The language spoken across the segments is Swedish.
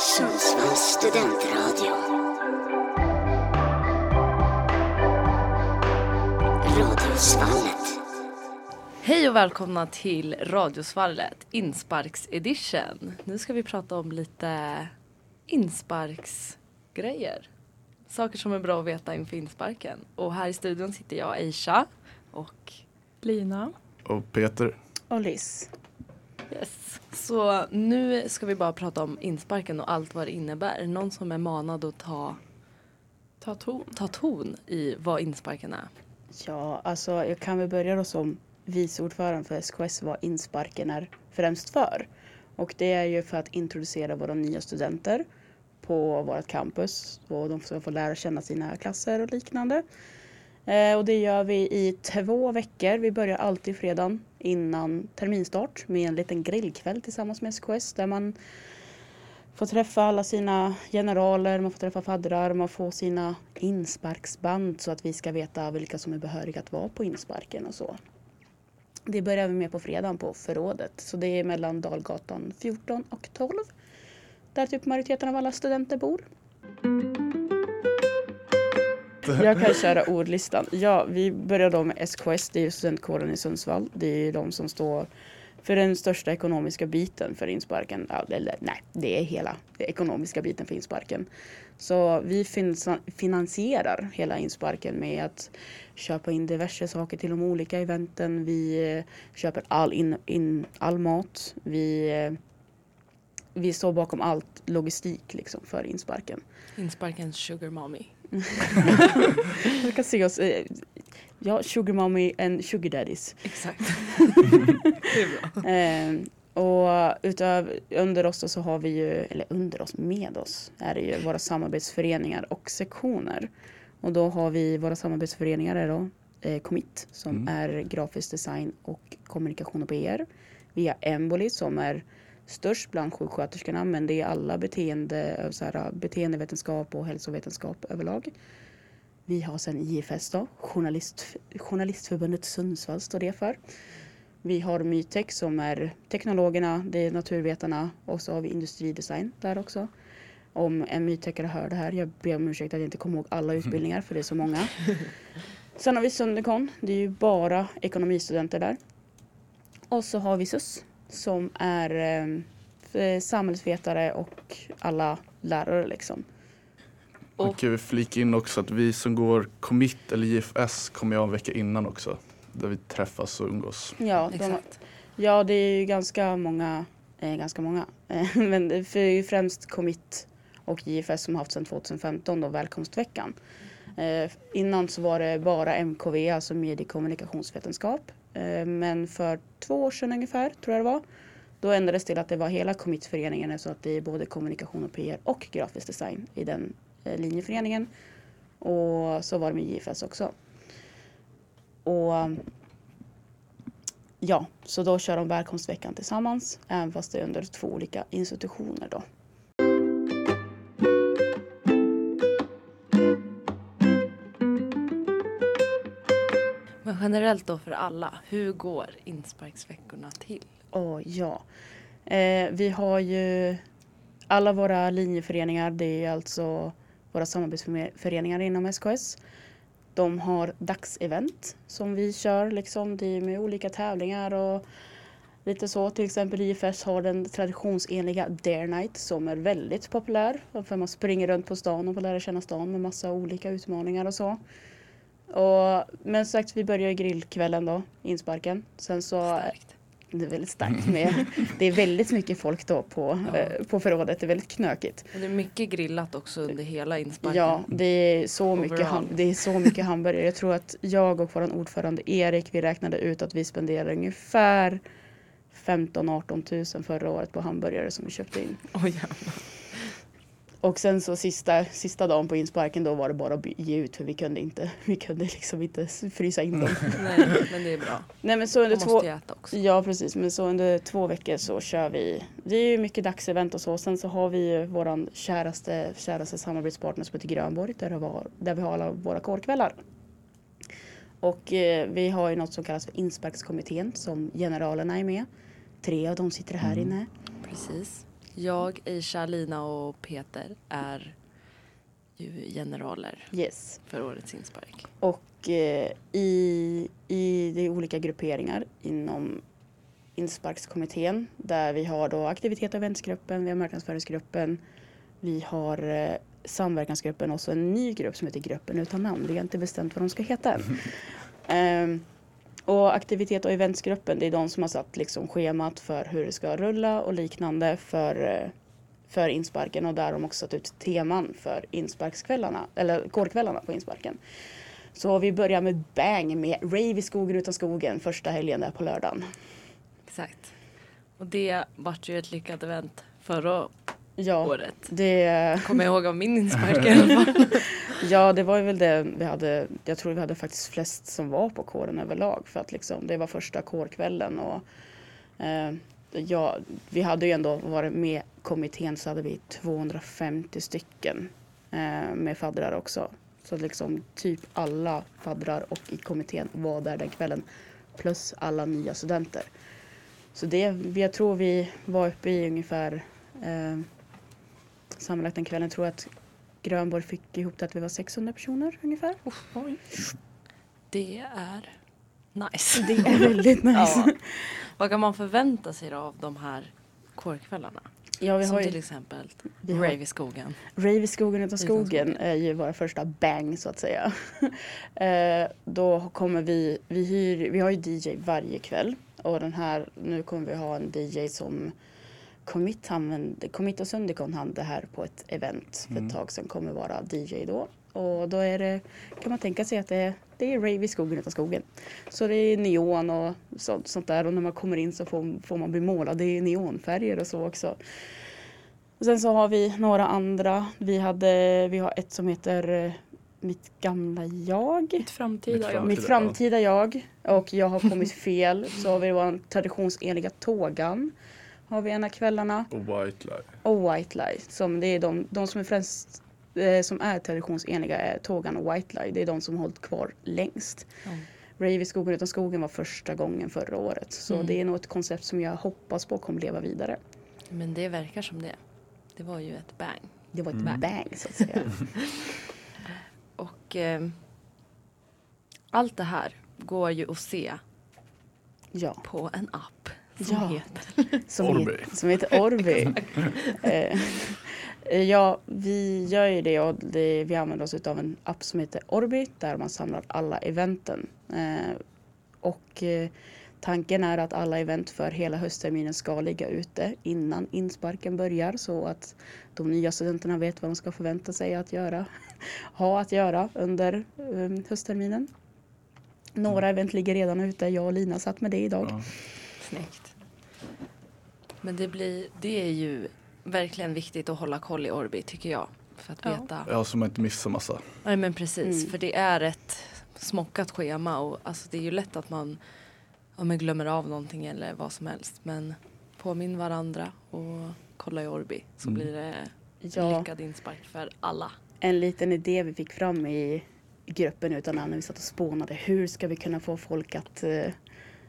Sundsvalls studentradio. Radiosvallet. Hej och välkomna till Radiosvallet Insparks edition. Nu ska vi prata om lite insparksgrejer. Saker som är bra att veta inför insparken. Och här i studion sitter jag, Aisha och Lina. Och Peter. Och Liz. Yes. Så nu ska vi bara prata om insparken och allt vad det innebär. Någon som är manad att ta, Ta ton. ta ton i vad insparken är. Ja, alltså jag kan väl börja då som vice ordförande för SKS vad insparken är främst för. Och det är ju för att introducera våra nya studenter på vårt campus och de ska få lära känna sina klasser och liknande. Eh, och det gör vi i två veckor. Vi börjar alltid fredagen innan terminstart med en liten grillkväll tillsammans med SKS där man får träffa alla sina generaler, man får träffa faddrar, man får sina insparksband så att vi ska veta vilka som är behöriga att vara på insparken och så. Det börjar vi med på fredagen på förrådet. Så det är mellan Dalgatan 14 och 12. Där typ majoriteten av alla studenter bor. Jag kan köra ordlistan. Ja, vi börjar då med SKS, det är ju studentkåren i Sundsvall. Det är ju de som står för den största ekonomiska biten för insparken. Eller nej, det är hela ekonomiska biten för insparken. Så vi finans- finansierar hela insparken med att köpa in diverse saker till de olika eventen. Vi eh, köper all, in, in, all mat. Vi, eh, vi står bakom allt logistik liksom för insparken. Insparkens sugar mommy. Du kan se oss, eh, ja, sugar mommy and sugar daddies. Exakt. det är bra. Eh, och utöver, under oss så har vi ju, eller under oss, med oss, är det ju våra samarbetsföreningar och sektioner. Och då har vi våra samarbetsföreningar är då eh, Commit som Mm. är grafisk design och kommunikation och PR. Vi har Emboli som är störst bland sjuksköterskorna men det är alla beteende, så här, beteendevetenskap och hälsovetenskap överlag. Vi har sen IFS då, Journalist, Journalistförbundet Sundsvall står det för. Vi har Mytek som är teknologerna, det är naturvetarna och så har vi industridesign där också. Om en mytekare hör det här, jag ber om ursäkt att jag inte kommer ihåg alla utbildningar för det är så många. Sen har vi Sundercon, det är ju bara ekonomistudenter där. Och så har vi SUS som är eh, samhällsvetare och alla lärare liksom. Man kan ju flika in också att vi som går commit eller JFS kommer jag en vecka innan också. Där vi träffas och umgås. Ja, de, Exakt. Ja, det är ju ganska många, eh, ganska många. Eh, Men det är ju främst Commit och JFS som har haft sedan 2015 då välkomstveckan. Eh, innan så var det bara MKV, alltså mediekommunikationsvetenskap. Eh, men för två år sedan ungefär, tror jag det var, då ändrades det till att det var hela Commit-föreningen, så alltså att det är både kommunikation och PR och grafisk design i den eh, linjeföreningen. Och så var det med JFS också. Och Ja, så då kör de välkomstveckan tillsammans, även fast det är under två olika institutioner då. Men generellt då för alla, hur går insparksveckorna till? Oh, ja, eh, vi har ju alla våra linjeföreningar, det är alltså våra samarbetsföreningar inom SKS. De har dagsevent som vi kör, liksom. det är med olika tävlingar och lite så. Till exempel IFS har den traditionsenliga Dare Night som är väldigt populär. För man springer runt på stan och får lära känna stan med massa olika utmaningar och så. Och, men som sagt, vi börjar i grillkvällen då, insparken. Sen så Starkt. det är väldigt starkt med. Det är väldigt mycket folk då på, Ja. eh, på förrådet. Det är väldigt knökigt. Och det är mycket grillat också under hela insparken. Ja, det är, så mycket ham- det är så mycket hamburgare. Jag tror att jag och vår ordförande Erik, vi räknade ut att vi spenderade ungefär 15-18 000 förra året på hamburgare som vi köpte in. Oj, jävlar. Och sen så sista, sista dagen på insparken då var det bara att ge ut för vi kunde inte, vi kunde liksom inte frysa in dem. Nej, men det är bra. Nej men så Man under måste två, ju äta också. Ja precis, men så under två veckor så kör vi. Det är ju mycket dagsevent och så. Sen så har vi ju våran käraste, käraste samarbetspartner som heter Grönborg där, var, där vi har alla våra kårkvällar. Och eh, vi har ju något som kallas för insparkskommittén som generalerna är med. Tre av dem sitter här Mm. inne. Precis. Jag, Aisha, Lina och Peter är ju generaler Yes. för årets inspark. Och eh, i, i de olika grupperingar inom insparkskommittén där vi har då aktivitet och eventsgruppen, vi har marknadsföringsgruppen, vi har eh, samverkansgruppen och så en ny grupp som heter gruppen utan namn. Vi har inte bestämt vad de ska heta än. Ehm, och aktivitet och eventsgruppen det är de som har satt liksom schemat för hur det ska rulla och liknande för, eh, för insparken och där har de också satt ut teman för insparkskvällarna eller kårkvällarna på insparken. Så vi börjar med bang med Rave i skogen utan skogen första helgen där på lördagen. Exakt. Och det vart ju ett lyckat event förra Ja, året. det, Kommer jag ihåg av min inspark i alla fall. ja, det var ju väl det vi hade. Jag tror vi hade faktiskt flest som var på kåren överlag för att liksom, det var första kårkvällen och eh, ja, vi hade ju ändå varit med kommittén så hade vi 250 stycken eh, med faddrar också. Så liksom typ alla faddrar och i kommittén var där den kvällen. Plus alla nya studenter. Så det, jag tror vi var uppe i ungefär eh, sammanlagt den kvällen tror jag att Grönborg fick ihop det att vi var 600 personer ungefär. Det är nice. Det är väldigt nice. Ja. Vad kan man förvänta sig av de här kårkvällarna? Ja, vi Som har till ju exempel vi har- Rave i skogen. Rave i skogen utan skogen skogen. är ju våra första bang så att säga. eh, då kommer vi, vi hyr, vi har ju DJ varje kväll och den här, nu kommer vi ha en DJ som Commit, använde, Commit och Syndicon hade här på ett event för Mm. ett tag sedan kommer vara DJ då. Och då är det, kan man tänka sig att det är, det är rave i skogen utan skogen. Så det är neon och sånt, sånt där och när man kommer in så får, får man bli målad. Det är neonfärger och så också. Och sen så har vi några andra. Vi, hade, vi har ett som heter eh, Mitt gamla jag. Mitt framtida Mitt jag. fram- Mitt framtida jag. Och jag har kommit fel. Så har vi vår traditionsenliga tågan. Har vi ena kvällarna. Och White Lie. Och White Lie. Som det är de, de som är främst eh, som är traditionsenliga är tågan och White Lie. Det är de som har hållit kvar längst. Ja. Rave i skogen utan skogen var första gången förra året. Så Mm. det är nog ett koncept som jag hoppas på kommer leva vidare. Men det verkar som det. Det var ju ett bang. Det var ett Mm. bang så att säga. Och eh, allt det här går ju att se Ja. på en app som Ja. heter Som, Orbi. Heter, som heter Orbi. Eh, eh, ja, vi gör ju det och det, vi använder oss av en app som heter Orbi där man samlar alla eventen. Eh, och tanken är att alla event för hela höstterminen ska ligga ute innan insparken börjar så att de nya studenterna vet vad de ska förvänta sig att göra, ha att göra under eh, höstterminen. Några event ligger redan ute. Jag och Lina satt med det idag. Ja. Snyggt. Men det, blir, det är ju verkligen viktigt att hålla koll i Orbi tycker jag. För att veta. Ja, så man inte missar massa. Nej men precis. Mm. För det är ett smockat schema och alltså, det är ju lätt att man, ja, man glömmer av någonting eller vad som helst. Men påminn varandra och kolla i Orbi så Mm. blir det Ja. lyckad inspark för alla. en liten idé vi fick fram i gruppen utan när vi satt och spånade. Hur ska vi kunna få folk att eh,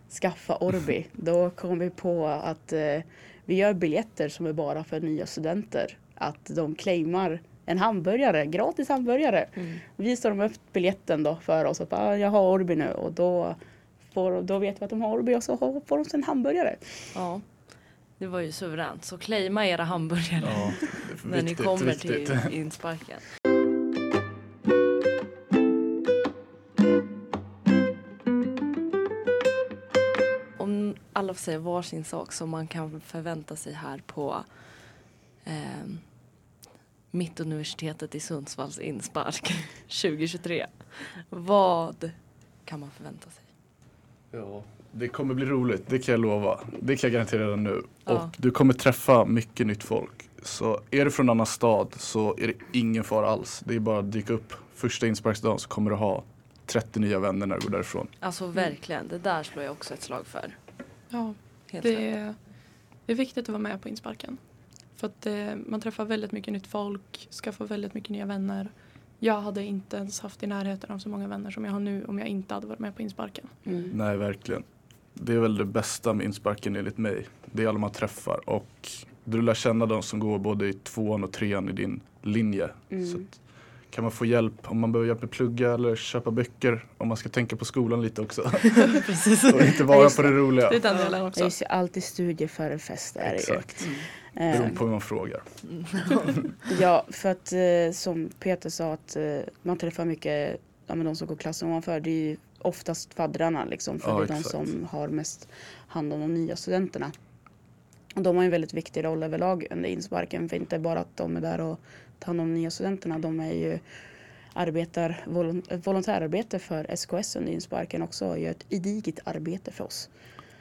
skaffa Orbi? Då kom vi på att eh, vi gör biljetter som är bara för nya studenter. Att de claimar en hamburgare, gratis hamburgare. Visar de upp biljetten då för oss att ah, jag har Orbi nu och då, får, då vet vi att de har Orbi och så får de sig en hamburgare. Ja, det var ju suveränt. Så claima era hamburgare Ja, när ni viktigt, kommer viktigt. till insparken. Alla får säga varsin sak som man kan förvänta sig här på eh, Mittuniversitetet i Sundsvalls inspark 2023. Vad kan man förvänta sig? Ja, det kommer bli roligt, det kan jag lova. Det kan jag garantera redan nu. Ja. Och du kommer träffa mycket nytt folk. Så är du från en annan stad så är det ingen fara alls. Det är bara att dyka upp. Första insparksdagen så kommer du ha 30 nya vänner när du går därifrån. Alltså verkligen, det där slår jag också ett slag för. Ja, Helt det rätt. är, det är viktigt att vara med på insparken. För att eh, man träffar väldigt mycket nytt folk, skaffar väldigt mycket nya vänner. Jag hade inte ens haft i närheten av så många vänner som jag har nu om jag inte hade varit med på insparken. Mm. Nej, verkligen. Det är väl det bästa med insparken enligt mig. Det är alla man träffar och du lär känna de som går både i tvåan och trean i din linje. Mm. Så att, kan man få hjälp om man behöver hjälp med plugga eller köpa böcker om man ska tänka på skolan lite också. Precis. och inte Ja, bara just på det roliga. Det är den delen Det också. är ju alltid studier före fest. Är det ju. Exakt. Eh, Beroende på hur man frågar. Ja, för att eh, som Peter sa att eh, man träffar mycket, ja men de som går klassen ovanför, det är ju oftast faddrarna liksom. För Ja, det är de exakt. som har mest hand om de nya studenterna. Och de har en väldigt viktig roll överlag under insparken. För inte bara att de är där och tar hand om de nya studenterna. De är ju arbetar volontärarbete för SKS under insparken också. Och gör ett gediget arbete för oss.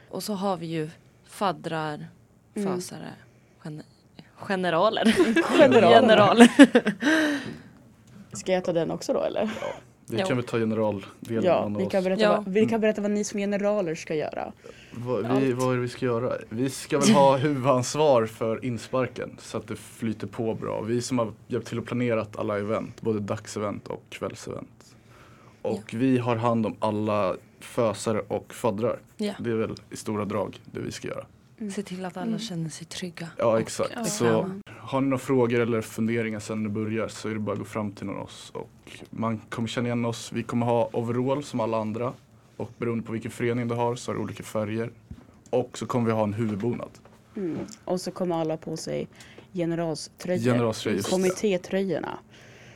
Och så har vi ju faddrar, Mm. fösare, gen- generaler. Generaler. Ska jag ta den också då eller? Det Ja. kan vi ta generaldelen Ja, av vi kan, berätta Ja. vad, vi kan berätta vad ni som generaler ska göra. Vad, vi, vad är det vi ska göra? Vi ska väl ha huvudansvar för insparken så att det flyter på bra. Vi som har hjälpt till att planera alla event, både dagsevent och kvällsevent. Och vi har hand om alla fösare och faddrar. Ja. Det är väl i stora drag det vi ska göra. Se till att alla Mm. känner sig trygga. Ja exakt. Ja. Så har ni några frågor eller funderingar sen det börjar så är det bara att gå fram till någon av oss. Och man kommer känna igen oss. Vi kommer ha overall som alla andra. Och beroende på vilken förening du har så har det olika färger. Och så kommer vi ha en huvudbonad. Mm. Och så kommer alla på sig generalströjor. Generalströjor. Kommittétröjorna.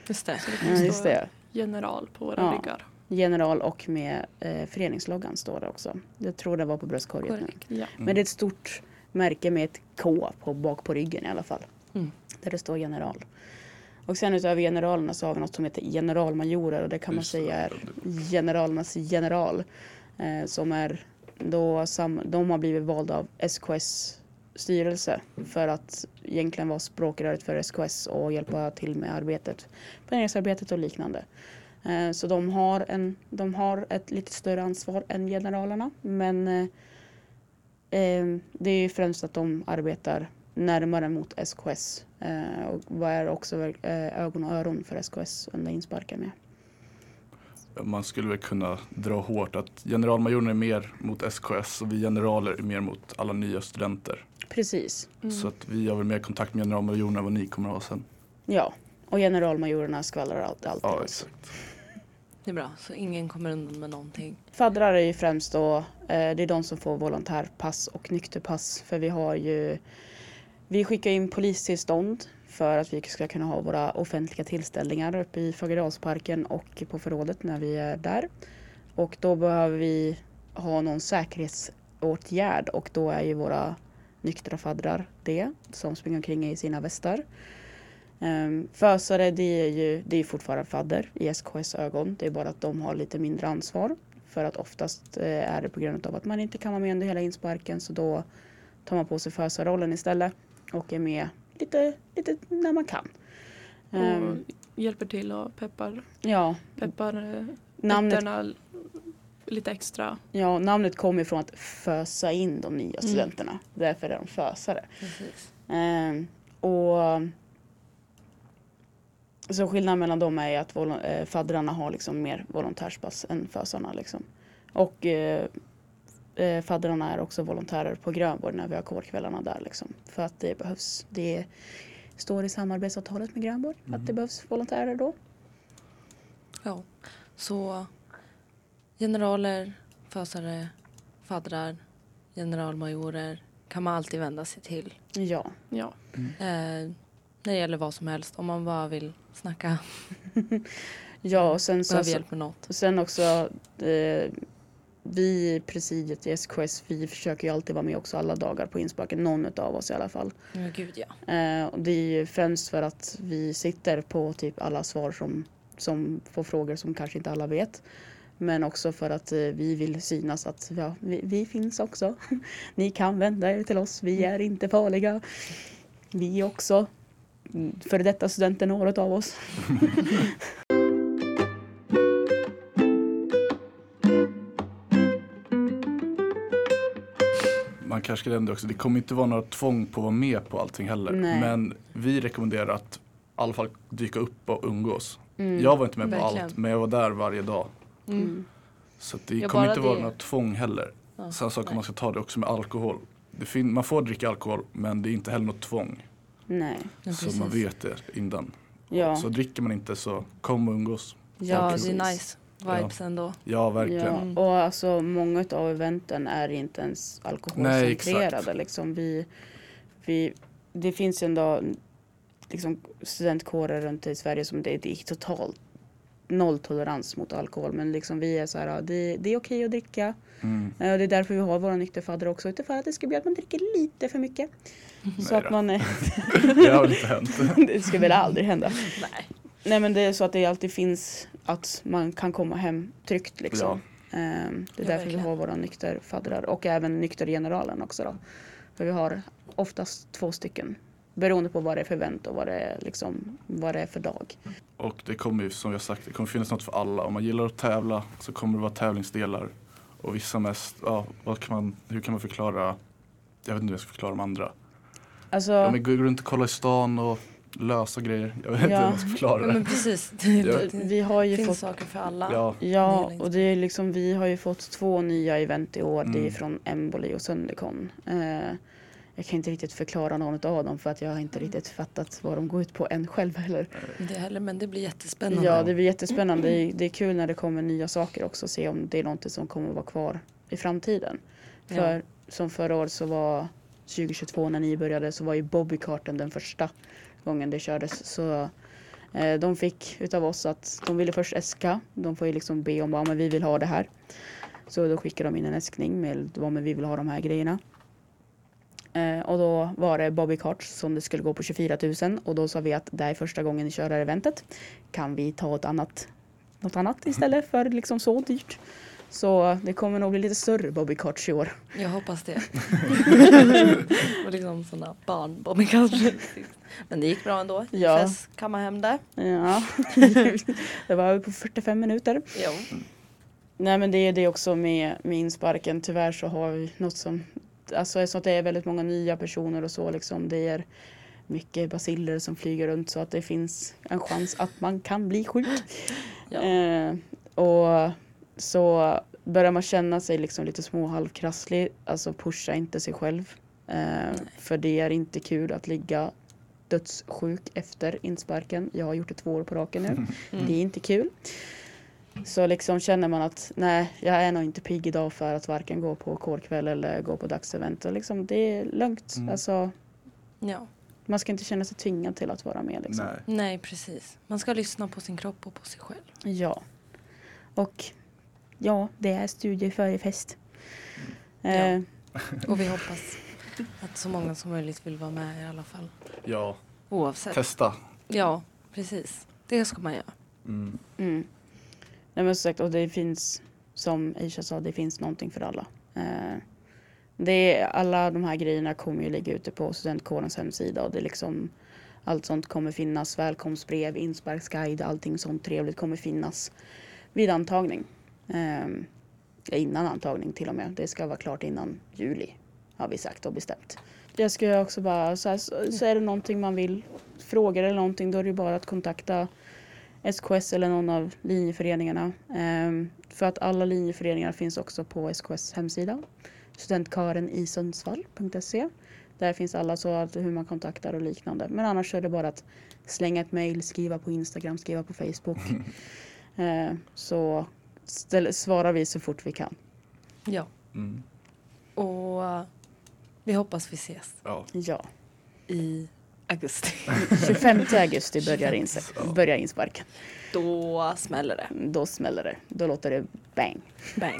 Just det. Så det Ja, kan just det. general på våra Ja. ryggar. General och med eh, föreningsloggan står det också. Jag tror det var på bröstkorgen. Korrekt. Ja. Men det är ett stort märke med ett K på, bak på ryggen i alla fall. Mm. Där det står general. Och sen utöver generalerna så har vi något som heter generalmajorer och det kan man säga är generalernas general. Eh, som är då sam- de har blivit valda av SKS styrelse för att egentligen vara språkröret för SKS och hjälpa till med arbetet, planeringsarbetet och liknande. Eh, Så de har, en, de har ett lite större ansvar än generalerna men eh, eh, det är ju främst att de arbetar närmare mot SKS eh, och är också eh, ögon och öron för SKS under insparken med. Man skulle väl kunna dra hårt att generalmajorerna är mer mot SKS och vi generaler är mer mot alla nya studenter. Precis, Mm. Så att vi har väl mer kontakt med generalmajorerna än vad ni kommer att ha sen. ja. Och generalmajorerna skvallrar alltid. alltid Ja, exakt. Det är bra, så ingen kommer undan med någonting. Faddrar är ju främst då, eh, det är de som får volontärpass och nykterpass. För vi har ju, vi skickar in polistillstånd för att vi ska kunna ha våra offentliga tillställningar uppe i Fagerdalsparken och på förrådet när vi är där. Och då behöver vi ha någon säkerhetsåtgärd och då är ju våra nyktra faddrar det som springer omkring i sina västar. Um, fösare det är ju det är fortfarande fadder i SKS ögon. Det är bara att de har lite mindre ansvar. För att oftast eh, är det på grund av att man inte kan vara med under hela insparken så då tar man på sig fösarrollen istället och är med lite, lite när man kan. Ehm, Och hjälper till och peppar, ja, peppar eh, namnet, lite extra. ja, namnet kommer ifrån att fösa in de nya Mm. studenterna. Därför är de fösare. Ehm, och så skillnaden mellan dem är att eh, faddrarna har liksom mer volontärspass än fösarna. Liksom. Och eh, eh, faddrarna är också volontärer på Grönborg när vi har kårkvällarna där. Liksom. För att det behövs. Det står i samarbetsavtalet med Grönborg att det behövs volontärer då. Ja, så generaler, fösare, faddrar, generalmajorer kan man alltid vända sig till. Ja, Ja. Eh, när det gäller vad som helst. Om man bara vill snacka, ja och sen, så, behöver hjälp med något. och sen också eh, vi i presidiet i SKS vi försöker ju alltid vara med också alla dagar på insparken. Någon av oss i alla fall. Ja, gud ja. Eh, och det är ju främst för att vi sitter på typ alla svar som, som på frågor som kanske inte alla vet. Men också för att eh, vi vill synas att ja, vi, vi finns också. Ni kan vända er till oss, vi är inte farliga. Vi är också mm, före detta studenter, några av oss. kanske ska det också, det kommer inte vara några tvång på att vara med på allting heller. Nej. Men vi rekommenderar att i alla fall dyka upp och umgås. Mm. Jag var inte med på Verkligen. allt, men jag var där varje dag. Mm. Så att det Ja, kommer inte vara det. några tvång heller. Ja, Sen så man ska ta det också med alkohol. det fin- man får dricka alkohol men det är inte heller något tvång. Nej. Ja, så man vet det innan. Ja. Så dricker man inte så kom och umgås. Ja, det är nice vibes ändå. Ja, verkligen. Ja, Mm. och alltså många av eventen är inte ens Nej, alkoholcentrerade. exakt. liksom vi, vi, det finns ju ändå liksom, studentkårer runt i Sverige som det, det är totalt nolltolerans mot alkohol. Men liksom vi är så här, ja, det, det är okej att dricka. Mm. Eh, Och det är därför vi har våra nykterfaddar också. Utifrån att det ska bli att man dricker lite för mycket. Så Nej att då. man, Det har väl inte hänt. det ska väl aldrig hända. Nej. Nej men det är så att det alltid finns att man kan komma hem tryggt liksom. Ehm, Det är Ja, därför vi har våra nykterfaddrar och även nyktergeneralen också då. För vi har oftast två stycken. Beroende på vad det är för event och vad det är, liksom, vad det är för dag. Och det kommer ju som vi har sagt, det kommer finnas något för alla. Om man gillar att tävla så kommer det vara tävlingsdelar. Och vissa mest, ja, vad kan man, hur kan man förklara, jag vet inte hur jag ska förklara de andra. Alltså, Ja, men gå runt och kolla i stan och lösa grejer. Jag vet inte Ja. hur man ska förklara det. men precis. Det vi har ju finns fått saker för alla. Ja, Ja, Det och det är liksom, vi har ju fått två nya event i år. Det är Mm. från Emboli och Sundercon. Eh, jag kan inte riktigt förklara någon av dem för att jag har inte riktigt fattat vad de går ut på än själv heller. Inte heller, men det blir jättespännande. Ja, det blir jättespännande. Det är, det är kul när det kommer nya saker också. Se om det är något som kommer att vara kvar i framtiden. Ja. För som förra året så var 2022 när ni började så var ju Bobbykarten den första gången det kördes. Så eh, de fick utav oss att de ville först äska. De får ju liksom be om att vi vill ha det här. Så då skickade de in en äskning med vad men vi vill ha de här grejerna. Eh, och då var det Bobby Carts som det skulle gå på 24 000 och då sa vi att det här är första gången ni kör det här eventet. Kan vi ta ett annat, något annat istället för liksom så dyrt? Så det kommer nog bli lite större Bobby Carts i år. Jag hoppas det. och liksom sådana barn kanske. Men det gick bra ändå. Ja. Fest, kamma hem det. Ja, det var på 45 minuter. Jo. Nej men det är det också med, med insparken. Tyvärr så har vi något som, alltså eftersom att det är väldigt många nya personer och så liksom. Det är mycket basiller som flyger runt så att det finns en chans att man kan bli sjuk. Ja. Eh, och så börjar man känna sig liksom lite små halvkrasslig, alltså pusha inte sig själv. Eh, för det är inte kul att ligga dödssjuk efter insparken. Jag har gjort det två år på raken nu. Mm. Det är inte kul. Så liksom känner man att nej, jag är nog inte pigg idag för att varken gå på kårkväll eller gå på dagsevent. Och liksom, det är lugnt. Mm. Alltså, Ja. man ska inte känna sig tvingad till att vara med. Liksom. nej. Nej, precis. Man ska lyssna på sin kropp och på sig själv. Ja. Och ja, det är studie före fest. Ja. Eh, Och vi hoppas att så många som möjligt vill vara med i alla fall. Ja, Oavsett. testa. Ja, precis. Det ska man göra. Mm. mm. Nej, men som sagt, och det finns, som Aisha sa, det finns någonting för alla. Eh, det är, alla de här grejerna kommer ju ligga ute på studentkårens hemsida och det är liksom allt sånt kommer finnas. Välkomstbrev, insparksguide, allting sånt trevligt kommer finnas vid antagning. Eh, innan antagning till och med. Det ska vara klart innan juli har vi sagt och bestämt. Jag ska också bara, så, här, så, är det någonting man vill fråga eller någonting då är det bara att kontakta SKS eller någon av linjeföreningarna. Ehm, för att alla linjeföreningar finns också på SKS hemsida. Studentkaren i Sundsvall.se. Där finns alla så att hur man kontaktar och liknande. Men annars är det bara att slänga ett mail, skriva på Instagram, skriva på Facebook. Ehm, så ställ, svarar vi så fort vi kan. Ja. Mm. Och vi hoppas vi ses Ja. Ja. i augusti. 25 augusti börjar, ins- börjar insparken. Då smäller det. Då smäller det. Då låter det bang. Bang.